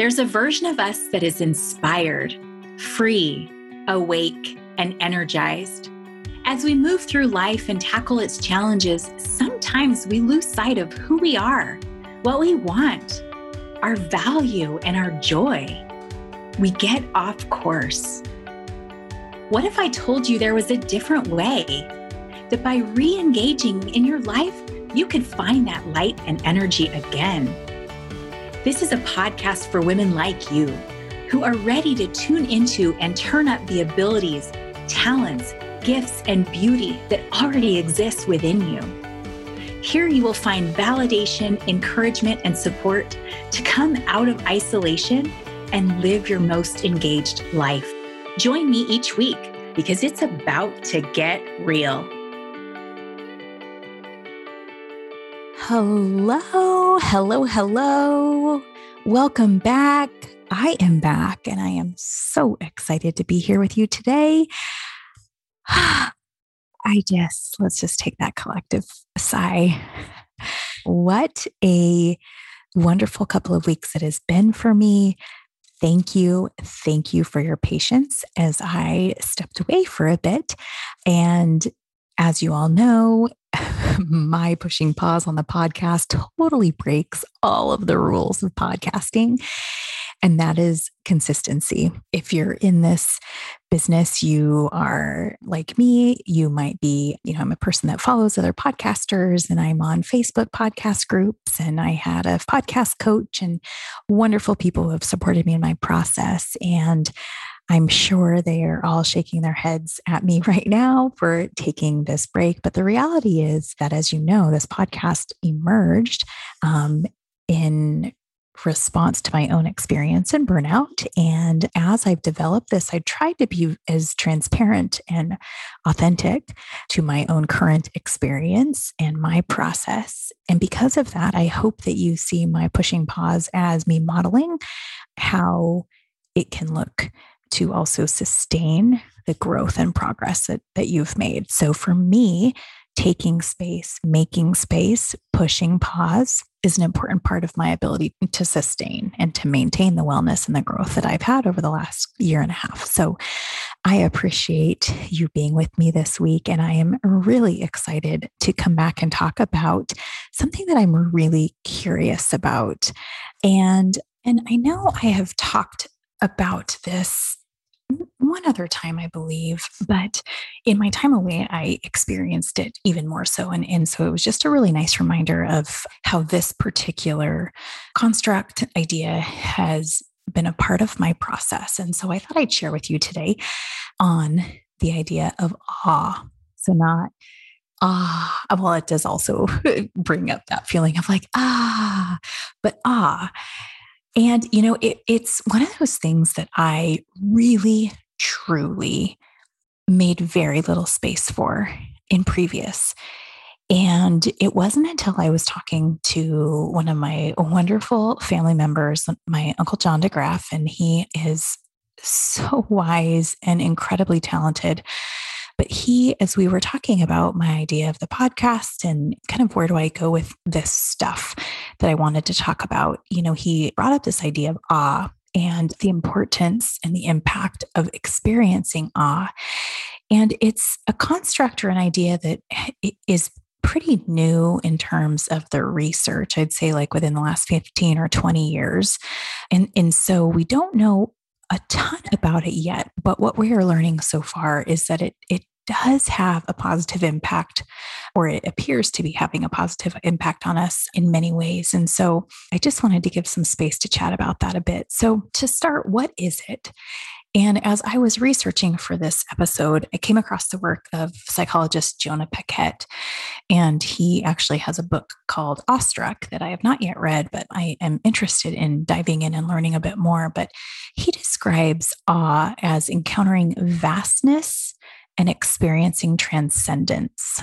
There's a version of us that is inspired, free, awake, and energized. As we move through life and tackle its challenges, sometimes we lose sight of who we are, what we want, our value, and our joy. We get off course. What if I told you there was a different way? That by re engaging in your life, you could find that light and energy again. This is a podcast for women like you who are ready to tune into and turn up the abilities, talents, gifts, and beauty that already exists within you. Here you will find validation, encouragement, and support to come out of isolation and live your most engaged life. Join me each week because it's about to get real. Hello, hello, hello. Welcome back. I am back and I am so excited to be here with you today. I just, let's just take that collective sigh. What a wonderful couple of weeks it has been for me. Thank you. Thank you for your patience as I stepped away for a bit. And as you all know, my pushing pause on the podcast totally breaks all of the rules of podcasting. And that is consistency. If you're in this business, you are like me, you might be, you know, I'm a person that follows other podcasters and I'm on Facebook podcast groups and I had a podcast coach and wonderful people who have supported me in my process. And I'm sure they are all shaking their heads at me right now for taking this break. But the reality is that, as you know, this podcast emerged um, in response to my own experience and burnout. And as I've developed this, I tried to be as transparent and authentic to my own current experience and my process. And because of that, I hope that you see my pushing pause as me modeling how it can look to also sustain the growth and progress that, that you've made. So for me, taking space, making space, pushing pause is an important part of my ability to sustain and to maintain the wellness and the growth that I've had over the last year and a half. So I appreciate you being with me this week. And I am really excited to come back and talk about something that I'm really curious about. And and I know I have talked about this one other time, I believe, but in my time away, I experienced it even more so. And, and so it was just a really nice reminder of how this particular construct idea has been a part of my process. And so I thought I'd share with you today on the idea of awe. So, not ah, well, it does also bring up that feeling of like, ah, but ah. And, you know, it, it's one of those things that I really, truly made very little space for in previous. And it wasn't until I was talking to one of my wonderful family members, my Uncle John DeGraff, and he is so wise and incredibly talented. But he, as we were talking about my idea of the podcast and kind of where do I go with this stuff that I wanted to talk about, you know, he brought up this idea of awe and the importance and the impact of experiencing awe. And it's a construct or an idea that is pretty new in terms of the research, I'd say, like within the last 15 or 20 years. And, and so we don't know a ton about it yet, but what we are learning so far is that it it does have a positive impact, or it appears to be having a positive impact on us in many ways. And so I just wanted to give some space to chat about that a bit. So, to start, what is it? And as I was researching for this episode, I came across the work of psychologist Jonah Paquette. And he actually has a book called Awestruck that I have not yet read, but I am interested in diving in and learning a bit more. But he describes awe as encountering vastness and experiencing transcendence.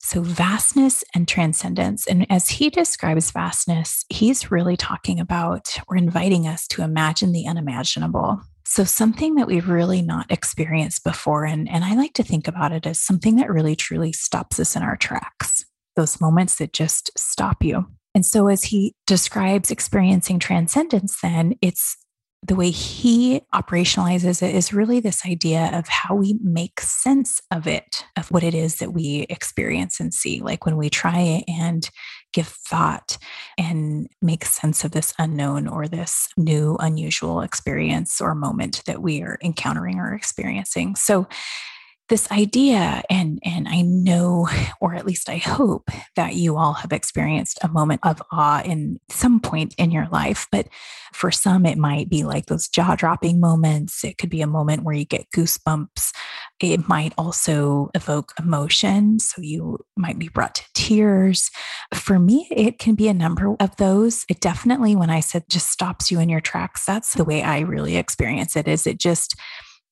So, vastness and transcendence. And as he describes vastness, he's really talking about or inviting us to imagine the unimaginable. So, something that we've really not experienced before. And, and I like to think about it as something that really truly stops us in our tracks, those moments that just stop you And so, as he describes experiencing transcendence, then it's the way he operationalizes it is really this idea of how we make sense of it, of what it is that we experience and see. Like when we try and give thought and make sense of this unknown or this new, unusual experience or moment that we are encountering or experiencing. So, this idea and and i know or at least i hope that you all have experienced a moment of awe in some point in your life. But for some it might be like those jaw-dropping moments. It could be a moment where you get goosebumps. It might also evoke emotion so you might be brought to tears. For me it can be a number of those. It definitely when i said just stops you in your tracks that's the way i really experience it is it just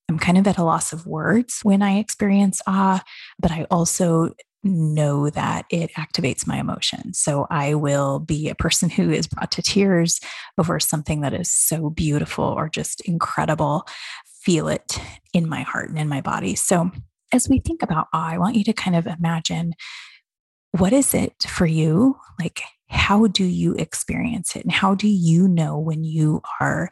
I'm kind of at a loss of words when I experience awe, but I also know that it activates my emotions. So I will be a person who is brought to tears over something that is so beautiful or just incredible, feel it in my heart and in my body. So as we think about awe, I want you to kind of imagine what is it for you? Like, how do you experience it? And how do you know when you are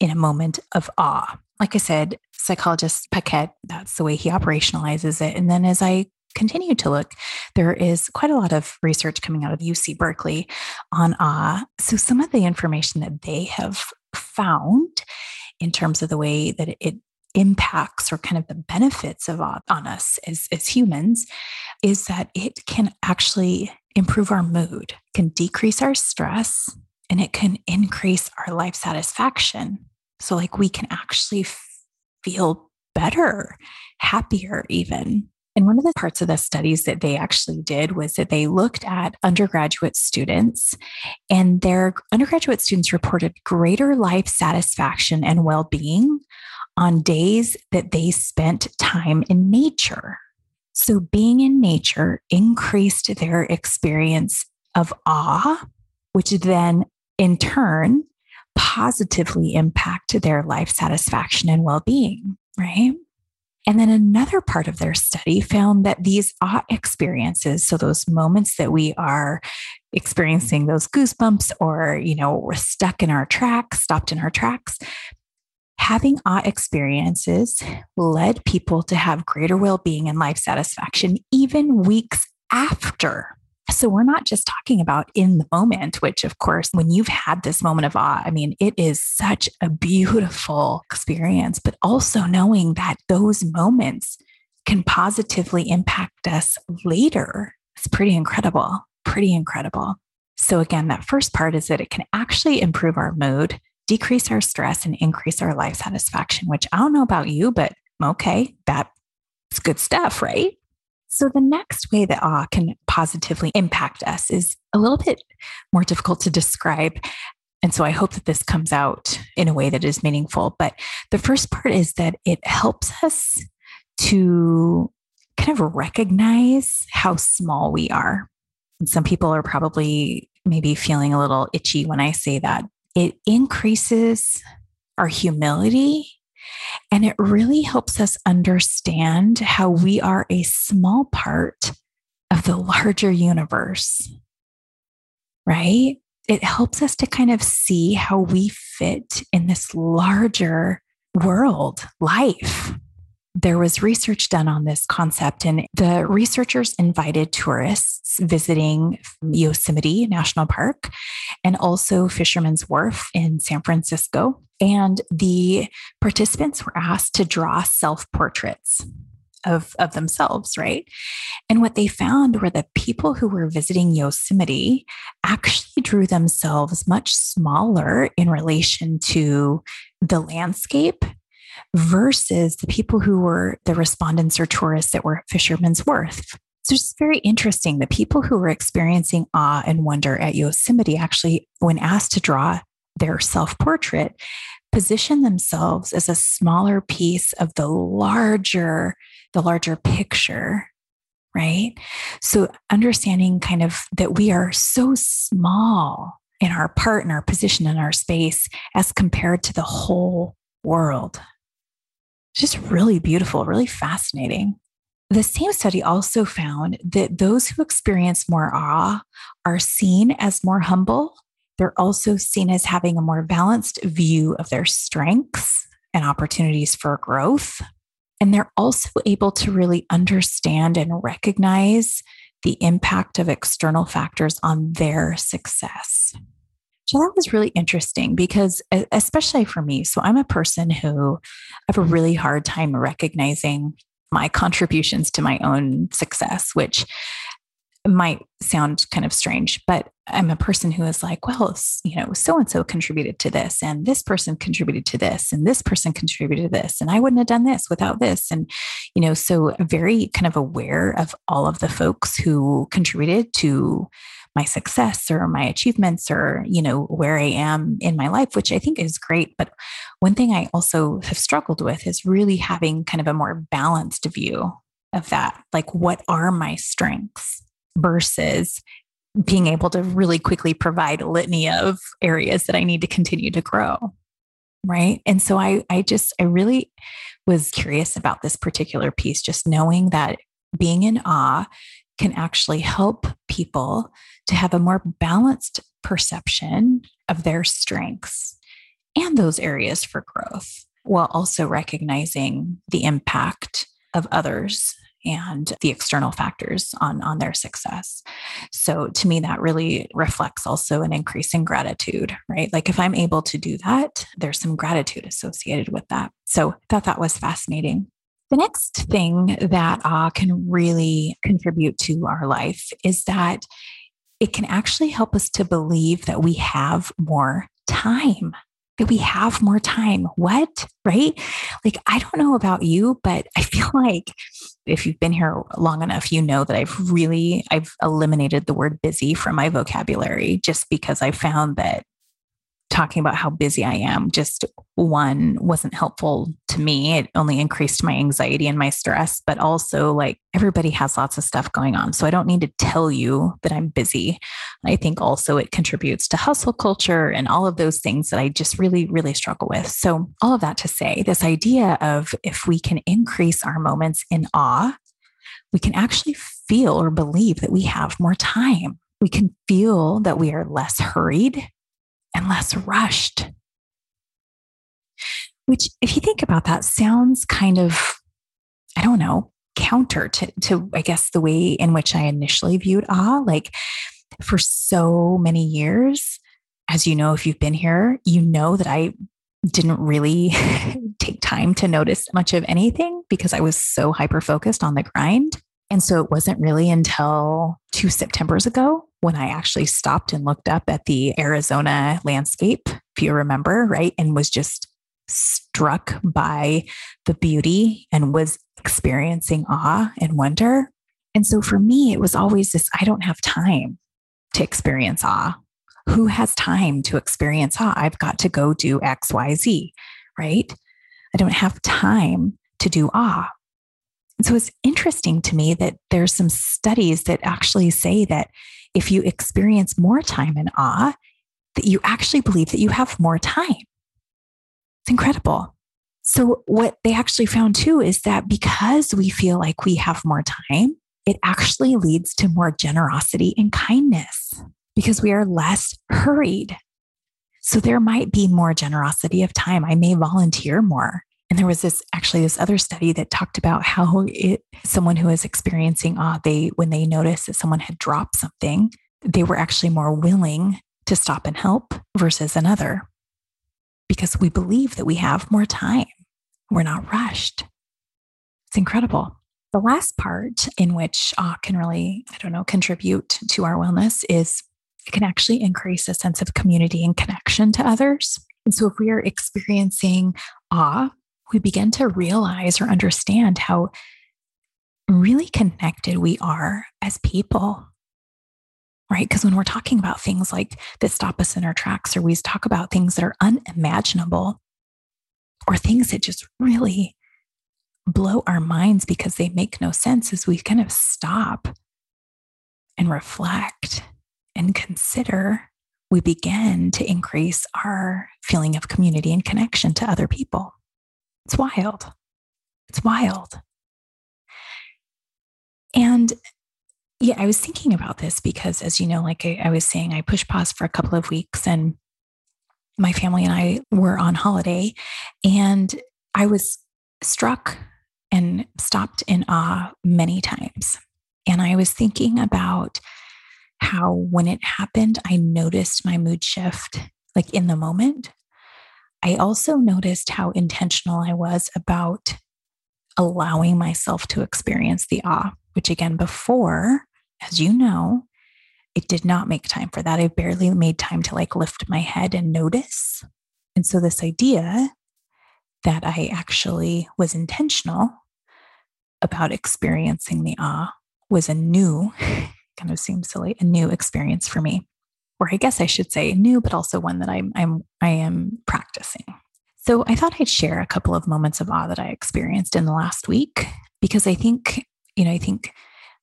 in a moment of awe? Like I said, psychologist Paquette, that's the way he operationalizes it. And then as I continue to look, there is quite a lot of research coming out of UC Berkeley on awe. So some of the information that they have found in terms of the way that it impacts or kind of the benefits of awe on us as, as humans is that it can actually improve our mood, can decrease our stress, and it can increase our life satisfaction. So, like, we can actually feel better, happier, even. And one of the parts of the studies that they actually did was that they looked at undergraduate students, and their undergraduate students reported greater life satisfaction and well being on days that they spent time in nature. So, being in nature increased their experience of awe, which then in turn positively impact their life satisfaction and well being, right? And then another part of their study found that these awe experiences, so those moments that we are experiencing those goosebumps or, you know, we're stuck in our tracks, stopped in our tracks, having awe experiences led people to have greater well being and life satisfaction even weeks after so we're not just talking about in the moment, which, of course, when you've had this moment of awe, I mean, it is such a beautiful experience, but also knowing that those moments can positively impact us later. It's pretty incredible, pretty incredible. So, again, that first part is that it can actually improve our mood, decrease our stress, and increase our life satisfaction, which I don't know about you, but okay, that's good stuff, right? So, the next way that awe can positively impact us is a little bit more difficult to describe. And so, I hope that this comes out in a way that is meaningful. But the first part is that it helps us to kind of recognize how small we are. And some people are probably maybe feeling a little itchy when I say that. It increases our humility and it really helps us understand how we are a small part of the larger universe, right? It helps us to kind of see how we fit in this larger world, life there was research done on this concept, and the researchers invited tourists visiting Yosemite National Park and also Fisherman's Wharf in San Francisco. And the participants were asked to draw self portraits of, of themselves, right? And what they found were that people who were visiting Yosemite actually drew themselves much smaller in relation to the landscape versus the people who were the respondents or tourists that were at Fisherman's Wharf. So it's very interesting. The people who were experiencing awe and wonder at Yosemite actually, when asked to draw their self portrait, position themselves as a smaller piece of the larger, the larger picture right? So understanding kind of that we are so small in our part, in our position, in our space as compared to the whole world, just really beautiful, really fascinating. the same study also found that those who experience more awe are seen as more humble. They're also seen as having a more balanced view of their strengths and opportunities for growth. And they're also able to really understand and recognize the impact of external factors on their success. So that was really interesting because, especially for me, so I'm a person who I have a really hard time recognizing my contributions to my own success, which might sound kind of strange, but I'm a person who is like, well, you know, so and so contributed to this, and this person contributed to this, and this person contributed to this, and I wouldn't have done this without this. And, you know, so very kind of aware of all of the folks who contributed to my success or my achievements or, you know, where I am in my life, which I think is great. But one thing I also have struggled with is really having kind of a more balanced view of that. Like, what are my strengths versus being able to really quickly provide a litany of areas that I need to continue to grow. Right. And so I, I just, I really was curious about this particular piece, just knowing that being in awe can actually help people to have a more balanced perception of their strengths and those areas for growth, while also recognizing the impact of others and the external factors on on their success. So to me that really reflects also an increase in gratitude right? Like if i'm able to do that there's some gratitude associated with that. So i thought that was fascinating the next thing that uh, can really contribute to our life is that it can actually help us to believe that we have more time that we have more time. What? Right? Like, I don't know about you, but I feel like if you've been here long enough, you know that I've really I've eliminated the word busy from my vocabulary just because I found that talking about how busy I am, just one wasn't helpful to me. It only increased my anxiety and my stress, but also like everybody has lots of stuff going on. So I don't need to tell you that I'm busy. I think also it contributes to hustle culture and all of those things that I just really, really struggle with. So, all of that to say, this idea of if we can increase our moments in awe, we can actually feel or believe that we have more time. We can feel that we are less hurried and less rushed. Which, if you think about that, sounds kind of, I don't know, counter to, to I guess, the way in which I initially viewed awe. Like for so many years, as you know, if you've been here, you know that I didn't really take time to notice much of anything because I was so hyper focused on the grind. And so it wasn't really until two Septembers ago when I actually stopped and looked up at the Arizona landscape, if you remember, right? And was just struck by the beauty and was experiencing awe and wonder. And so for me, it was always this I don't have time to experience awe. Who has time to experience awe? I've got to go do X, Y, Z, right? I don't have time to do awe. And so it's interesting to me that there's some studies that actually say that if you experience more time in awe, that you actually believe that you have more time. It's incredible. So, what they actually found too is that because we feel like we have more time, it actually leads to more generosity and kindness because we are less hurried. So, there might be more generosity of time. I may volunteer more. And there was this actually this other study that talked about how it someone who was experiencing awe, they when they noticed that someone had dropped something, they were actually more willing to stop and help versus another because we believe that we have more time. We're not rushed. It's incredible. The last part in which awe can really, I don't know, contribute to our wellness is it can actually increase a sense of community and connection to others. And so if we are experiencing awe we begin to realize or understand how really connected we are as people. Right. Because when we're talking about things like that stop us in our tracks, or we talk about things that are unimaginable, or things that just really blow our minds because they make no sense, as we kind of stop and reflect and consider, we begin to increase our feeling of community and connection to other people. It's wild. It's wild. And yeah, I was thinking about this because, as you know, like I, I was saying, I pushed pause for a couple of weeks and my family and I were on holiday. And I was struck and stopped in awe many times. And I was thinking about how when it happened, I noticed my mood shift like in the moment. I also noticed how intentional I was about allowing myself to experience the awe, which again, before, as you know, it did not make time for that. I barely made time to like lift my head and notice. And so, this idea that I actually was intentional about experiencing the awe was a new, kind of seems silly, a new experience for me. Or I guess I should say new, but also one that I'm, I'm I am practicing. So I thought I'd share a couple of moments of awe that I experienced in the last week because I think, you know, I think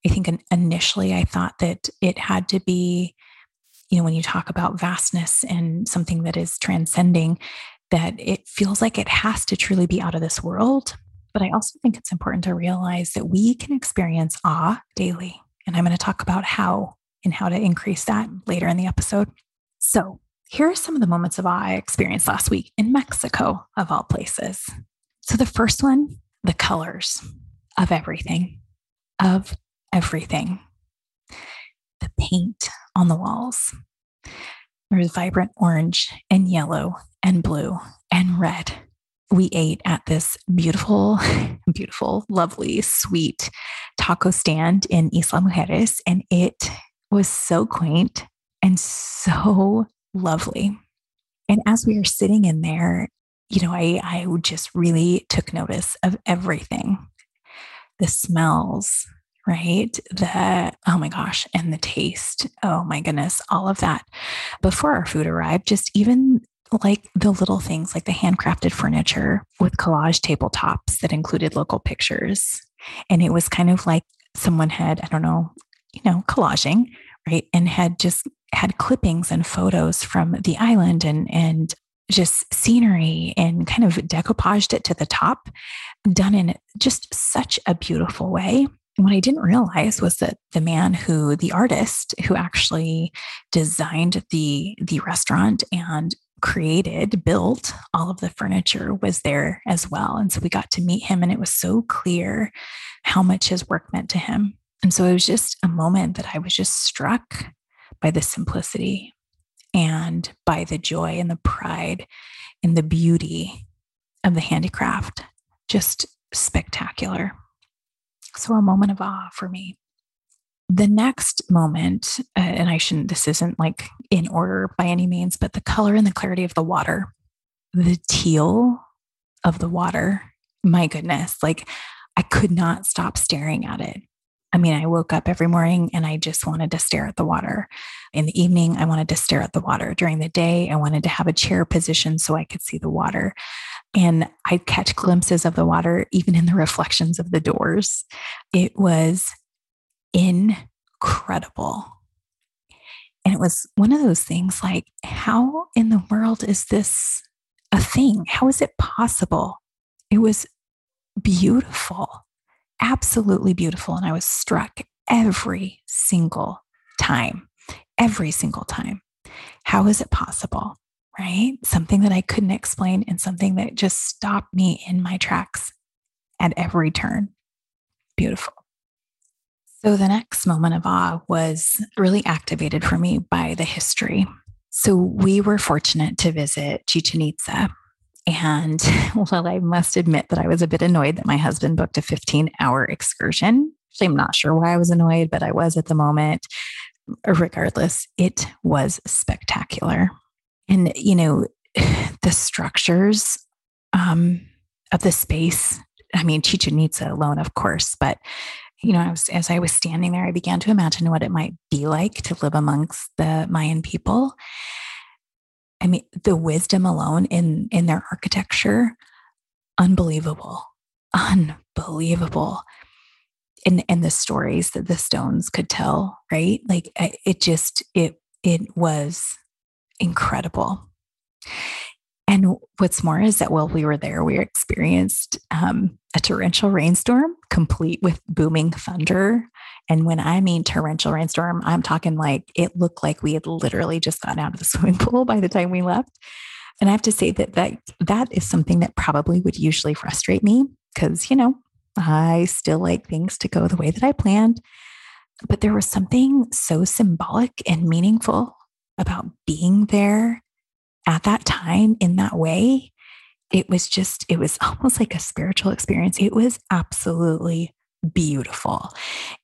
I think initially I thought that it had to be, you know, when you talk about vastness and something that is transcending, that it feels like it has to truly be out of this world. But I also think it's important to realize that we can experience awe daily. And I'm going to talk about how and how to increase that later in the episode. So, here are some of the moments of awe I experienced last week in Mexico, of all places. So, the first one, the colors of everything, of everything. The paint on the walls. There was vibrant orange and yellow and blue and red. We ate at this beautiful, beautiful, lovely, sweet taco stand in Isla Mujeres, and it was so quaint and so lovely. And as we were sitting in there, you know, I, I just really took notice of everything the smells, right? The, oh my gosh, and the taste. Oh my goodness, all of that. Before our food arrived, just even like the little things like the handcrafted furniture with collage tabletops that included local pictures. And it was kind of like someone had, I don't know, you know, collaging, right? And had just had clippings and photos from the island and and just scenery and kind of decoupaged it to the top, done in just such a beautiful way what I didn't realize was that the man who, the artist who actually designed the the restaurant and created, built all of the furniture was there as well. And so we got to meet him, and it was so clear how much his work meant to him. And so it was just a moment that I was just struck by the simplicity and by the joy and the pride and the beauty of the handicraft. Just spectacular. So, a moment of awe for me. The next moment, uh, and I shouldn't, this isn't like in order by any means, but the color and the clarity of the water, the teal of the water. My goodness, like I could not stop staring at it. I mean, I woke up every morning and I just wanted to stare at the water. In the evening, I wanted to stare at the water. During the day, I wanted to have a chair position so I could see the water. And I'd catch glimpses of the water, even in the reflections of the doors. It was incredible. And it was one of those things like, how in the world is this a thing? How is it possible? It was beautiful, absolutely beautiful. And I was struck every single time, every single time. How is it possible? right? Something that I couldn't explain and something that just stopped me in my tracks at every turn. Beautiful. So the next moment of awe was really activated for me by the history. So we were fortunate to visit Chichen Itza. And well, I must admit that I was a bit annoyed that my husband booked a 15 hour excursion. Actually, I'm not sure why I was annoyed, but I was at the moment. Regardless, it was spectacular and you know the structures um, of the space i mean chichen itza alone of course but you know I was, as i was standing there i began to imagine what it might be like to live amongst the mayan people i mean the wisdom alone in in their architecture unbelievable. Unbelievable. And and the stories that the stones could tell right? Like it just it it was incredible. And what's more is that while we were there, we experienced um, a torrential rainstorm complete with booming thunder. And when I mean torrential rainstorm, I'm talking like it looked like we had literally just gotten out of the swimming pool by the time we left. And I have to say that that, that is something that probably would usually frustrate me because, you know, I still like things to go the way that I planned. But there was something so symbolic and meaningful about being there at that time in that way, it was just, it was almost like a spiritual experience. It was absolutely beautiful.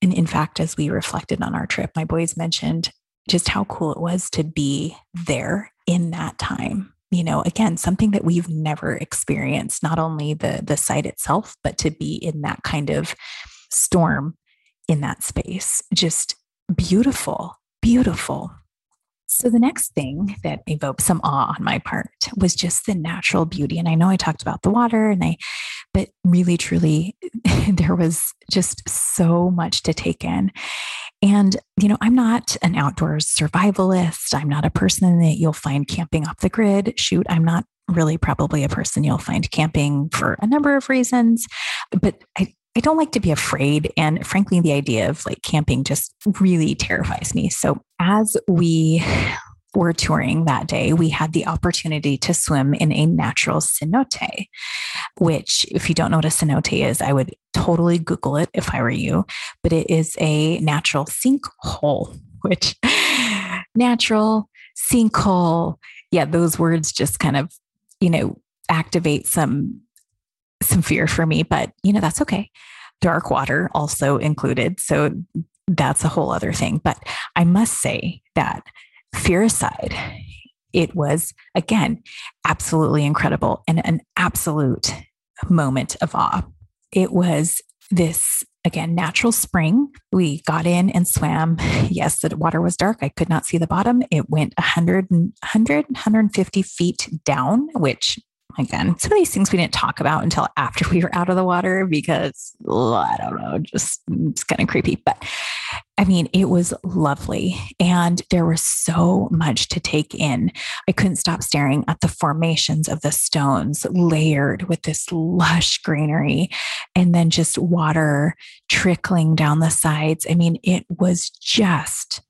And in fact, as we reflected on our trip, my boys mentioned just how cool it was to be there in that time you know again something that we've never experienced not only the the site itself but to be in that kind of storm in that space just beautiful beautiful so, the next thing that evoked some awe on my part was just the natural beauty. And I know I talked about the water, and I, but really, truly, there was just so much to take in. And, you know, I'm not an outdoors survivalist. I'm not a person that you'll find camping off the grid. Shoot, I'm not really probably a person you'll find camping for a number of reasons. But I, I don't like to be afraid. And frankly, the idea of like camping just really terrifies me. So as we were touring that day, we had the opportunity to swim in a natural cenote, which, if you don't know what a cenote is, I would totally Google it if I were you. But it is a natural sinkhole, which natural sinkhole, yeah, those words just kind of, you know, activate some some fear for me, but you know, that's okay. Dark water also included. So that's a whole other thing. But I must say that fear aside, it was again absolutely incredible and an absolute moment of awe. It was this again natural spring we got in and swam yes the water was dark i could not see the bottom it went 100 100 150 feet down which again, some of these things we didn't talk about until after we were out of the water because I don't know, just it's kind of creepy. But I mean, it was lovely and there was so much to take in. I couldn't stop staring at the formations of the stones layered with this lush greenery and then just water trickling down the sides. I mean, it was just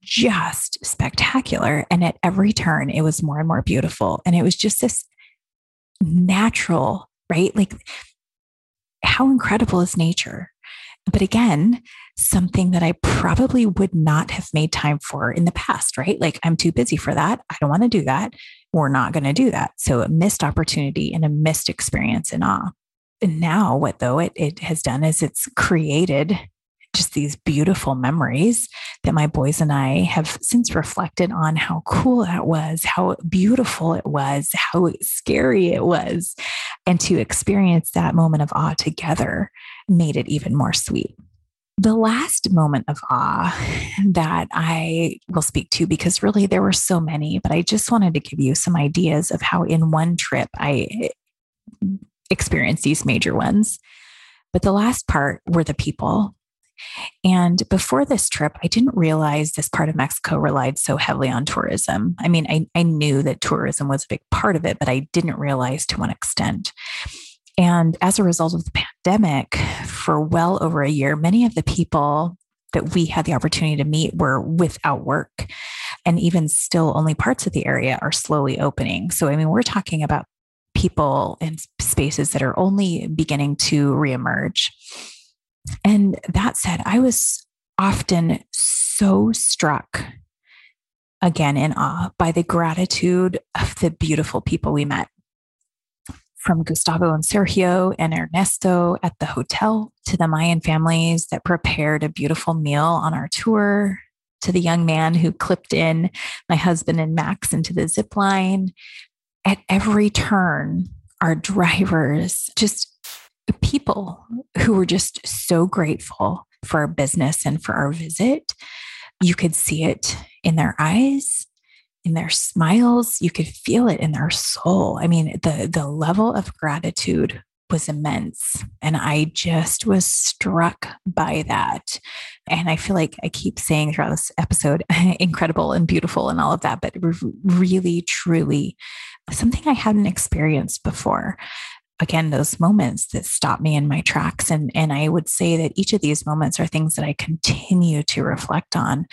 just spectacular. And at every turn, it was more and more beautiful. And it was just this natural, right? Like, how incredible is nature? But again, something that I probably would not have made time for in the past, right? Like, I'm too busy for that. I don't want to do that. We're not going to do that. So, a missed opportunity and a missed experience in awe. And now, what though it, it has done is it's created just these beautiful memories that my boys and I have since reflected on how cool that was, how beautiful it was, how scary it was. And to experience that moment of awe together made it even more sweet. The last moment of awe that I will speak to, because really there were so many, but I just wanted to give you some ideas of how in one trip I eh, experienced these major ones. But the last part were the people and before this trip, I didn't realize this part of Mexico relied so heavily on tourism. I mean, I, I knew that tourism was a big part of it, but I didn't realize to what extent. And as a result of the pandemic, for well over a year, many of the people that we had the opportunity to meet were without work. And even still, only parts of the area are slowly opening. So, I mean, we're talking about people in spaces that are only beginning to reemerge. And that said, I was often so struck again in awe by the gratitude of the beautiful people we met. From Gustavo and Sergio and Ernesto at the hotel to the Mayan families that prepared a beautiful meal on our tour, to the young man who clipped in my husband and Max into the zip line. At every turn, our drivers just people who were just so grateful for our business and for our visit. You could see it in their eyes, in their smiles. You could feel it in their soul. I mean, the, the level of gratitude was immense. And I just was struck by that. And I feel like I keep saying throughout this episode, incredible and beautiful and all of that, but really, truly something I hadn't experienced before. Again, those moments that stop me in my tracks. And, and I would say that each of these moments are things that I continue to reflect on,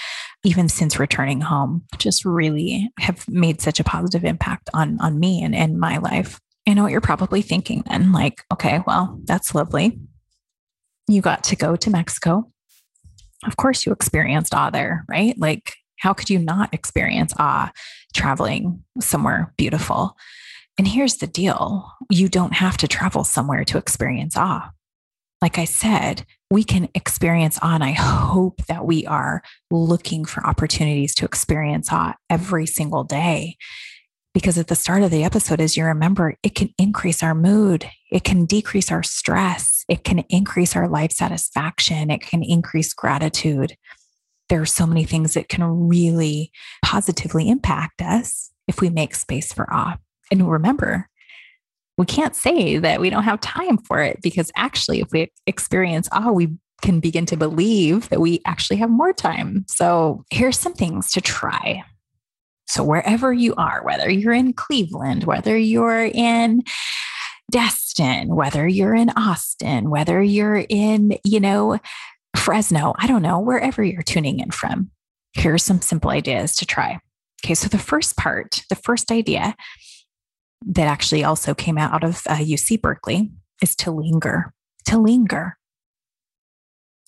even since returning home, just really have made such a positive impact on, on me and, and my life. I know what you're probably thinking then, like, okay, well, that's lovely. You got to go to Mexico. Of course, you experienced awe there, right? Like, how could you not experience awe traveling somewhere beautiful? And here's the deal you don't have to travel somewhere to experience awe. Like I said, we can experience awe, and I hope that we are looking for opportunities to experience awe every single day. Because at the start of the episode, as you remember, it can increase our mood, it can decrease our stress, it can increase our life satisfaction, it can increase gratitude there are so many things that can really positively impact us if we make space for awe. And remember, we can't say that we don't have time for it because actually, if we experience awe, we can begin to believe that we actually have more time. So, here's some things to try. So, wherever you are, whether you're in Cleveland, whether you're in Destin, whether you're in Austin, whether you're in, you know, Fresno, I don't know, wherever you're tuning in from. Here's some simple ideas to try. Okay, so the first part, the first idea that actually also came out of uh, UC Berkeley is to linger, to linger.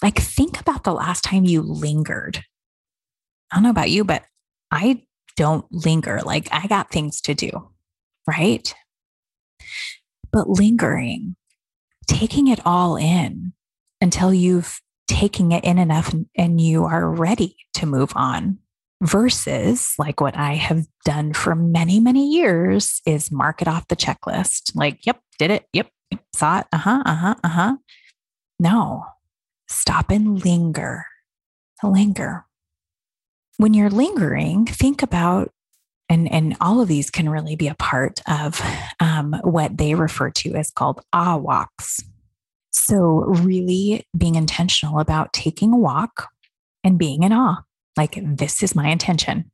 Like, think about the last time you lingered. I don't know about you, but I don't linger. Like, I got things to do, right? But lingering, taking it all in until you've taking it in enough and you are ready to move on versus like what I have done for many, many years is mark it off the checklist. Like, yep, did it. Yep, saw it. Uh huh. Uh huh. Uh huh. No, stop and linger. Linger. When you're lingering, think about, and, and all of these can really be a part of um, what they refer to as called ah walks. So, really being intentional about taking a walk and being in awe. Like, this is my intention.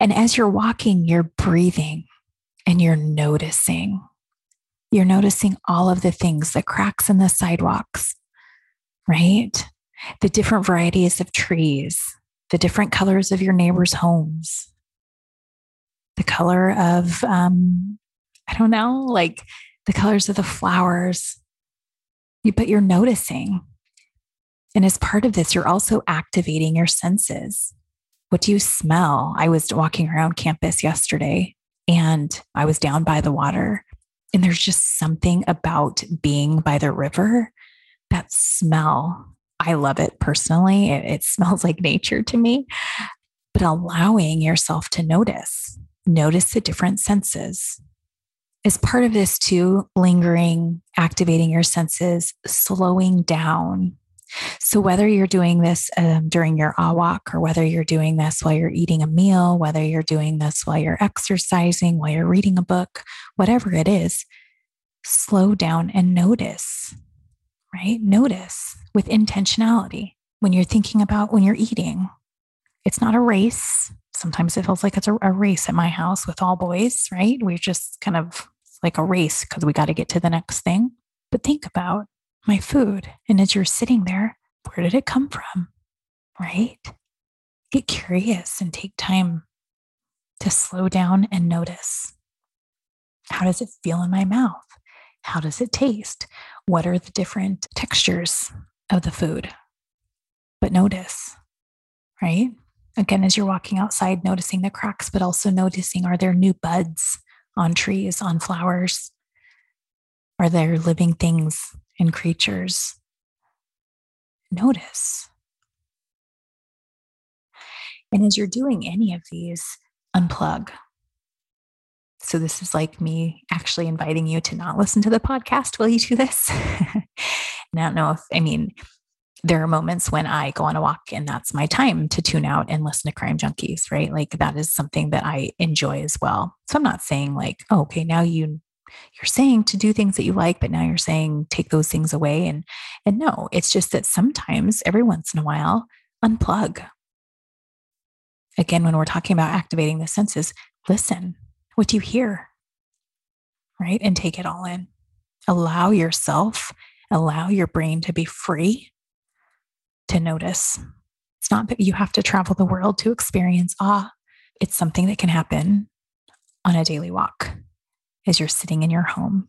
And as you're walking, you're breathing and you're noticing. You're noticing all of the things, the cracks in the sidewalks, right? The different varieties of trees, the different colors of your neighbors' homes, the color of, um, I don't know, like the colors of the flowers, You, but you're noticing. And as part of this, you're also activating your senses. What do you smell? I was walking around campus yesterday and I was down by the water. And there's just something about being by the river that smell. I love it personally. It, it smells like nature to me, but allowing yourself to notice, notice the different senses, as part of this too, lingering, activating your senses, slowing down. So, whether you're doing this um, during your walk, or whether you're doing this while you're eating a meal, whether you're doing this while you're exercising, while you're reading a book, whatever it is, slow down and notice, right? Notice with intentionality when you're thinking about when you're eating. It's not a race. Sometimes it feels like it's a, a race at my house with all boys, right? We're just kind of like a race because we got to get to the next thing. But think about my food. And as you're sitting there, where did it come from? Right? Get curious and take time to slow down and notice. How does it feel in my mouth? How does it taste? What are the different textures of the food? But notice, right? Again, as you're walking outside, noticing the cracks, but also noticing are there new buds on trees, on flowers? Are there living things and creatures? Notice. And as you're doing any of these, unplug. So, this is like me actually inviting you to not listen to the podcast while you do this. and I don't know if, I mean, there are moments when I go on a walk and that's my time to tune out and listen to crime junkies, right? Like that is something that I enjoy as well. So I'm not saying like, oh, okay, now you you're saying to do things that you like, but now you're saying take those things away. And and no, it's just that sometimes every once in a while, unplug. Again, when we're talking about activating the senses, listen. What do you hear? right? And take it all in. Allow yourself, allow your brain to be free to notice. It's not that you have to travel the world to experience awe, it's something that can happen on a daily walk as you're sitting in your home,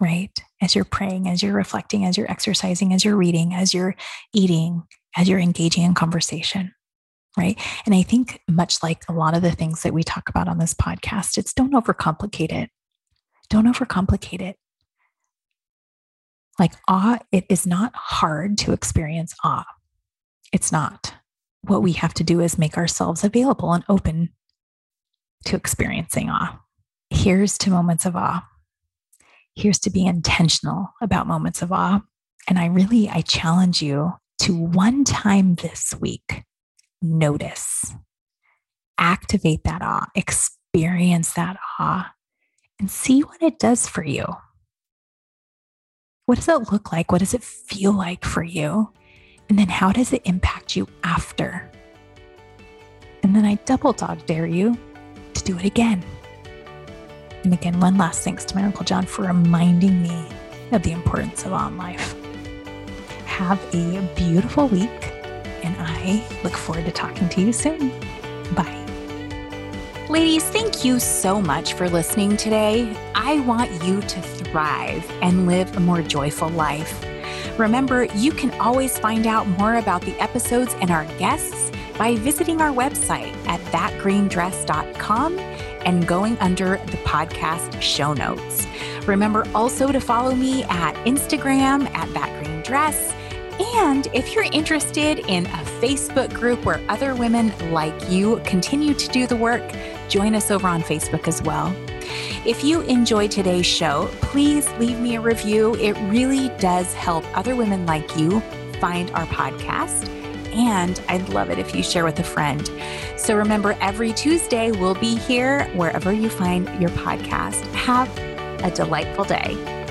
right? As you're praying, as you're reflecting, as you're exercising, as you're reading, as you're eating, as you're engaging in conversation, right? And I think, much like a lot of the things that we talk about on this podcast, it's don't overcomplicate it. Don't overcomplicate it. Like awe, it is not hard to experience awe. It's not. What we have to do is make ourselves available and open to experiencing awe. Here's to moments of awe. Here's to be intentional about moments of awe. And I really, I challenge you to one time this week, notice, activate that awe, experience that awe, and see what it does for you. What does it look like? What does it feel like for you? And then how does it impact you after? And then I double dog dare you to do it again. And again, one last thanks to my Uncle John for reminding me of the importance of on life. Have a beautiful week, and I look forward to talking to you soon. Bye. Ladies, thank you so much for listening today. I want you to thrive and live a more joyful life. Remember, you can always find out more about the episodes and our guests by visiting our website at thatgreendress.com and going under the podcast show notes. Remember also to follow me at Instagram at That Green Dress. And if you're interested in a Facebook group where other women like you continue to do the work, join us over on Facebook as well. If you enjoyed today's show, please leave me a review. It really does help other women like you find our podcast. And I'd love it if you share with a friend. So remember, every Tuesday we'll be here wherever you find your podcast. Have a delightful day.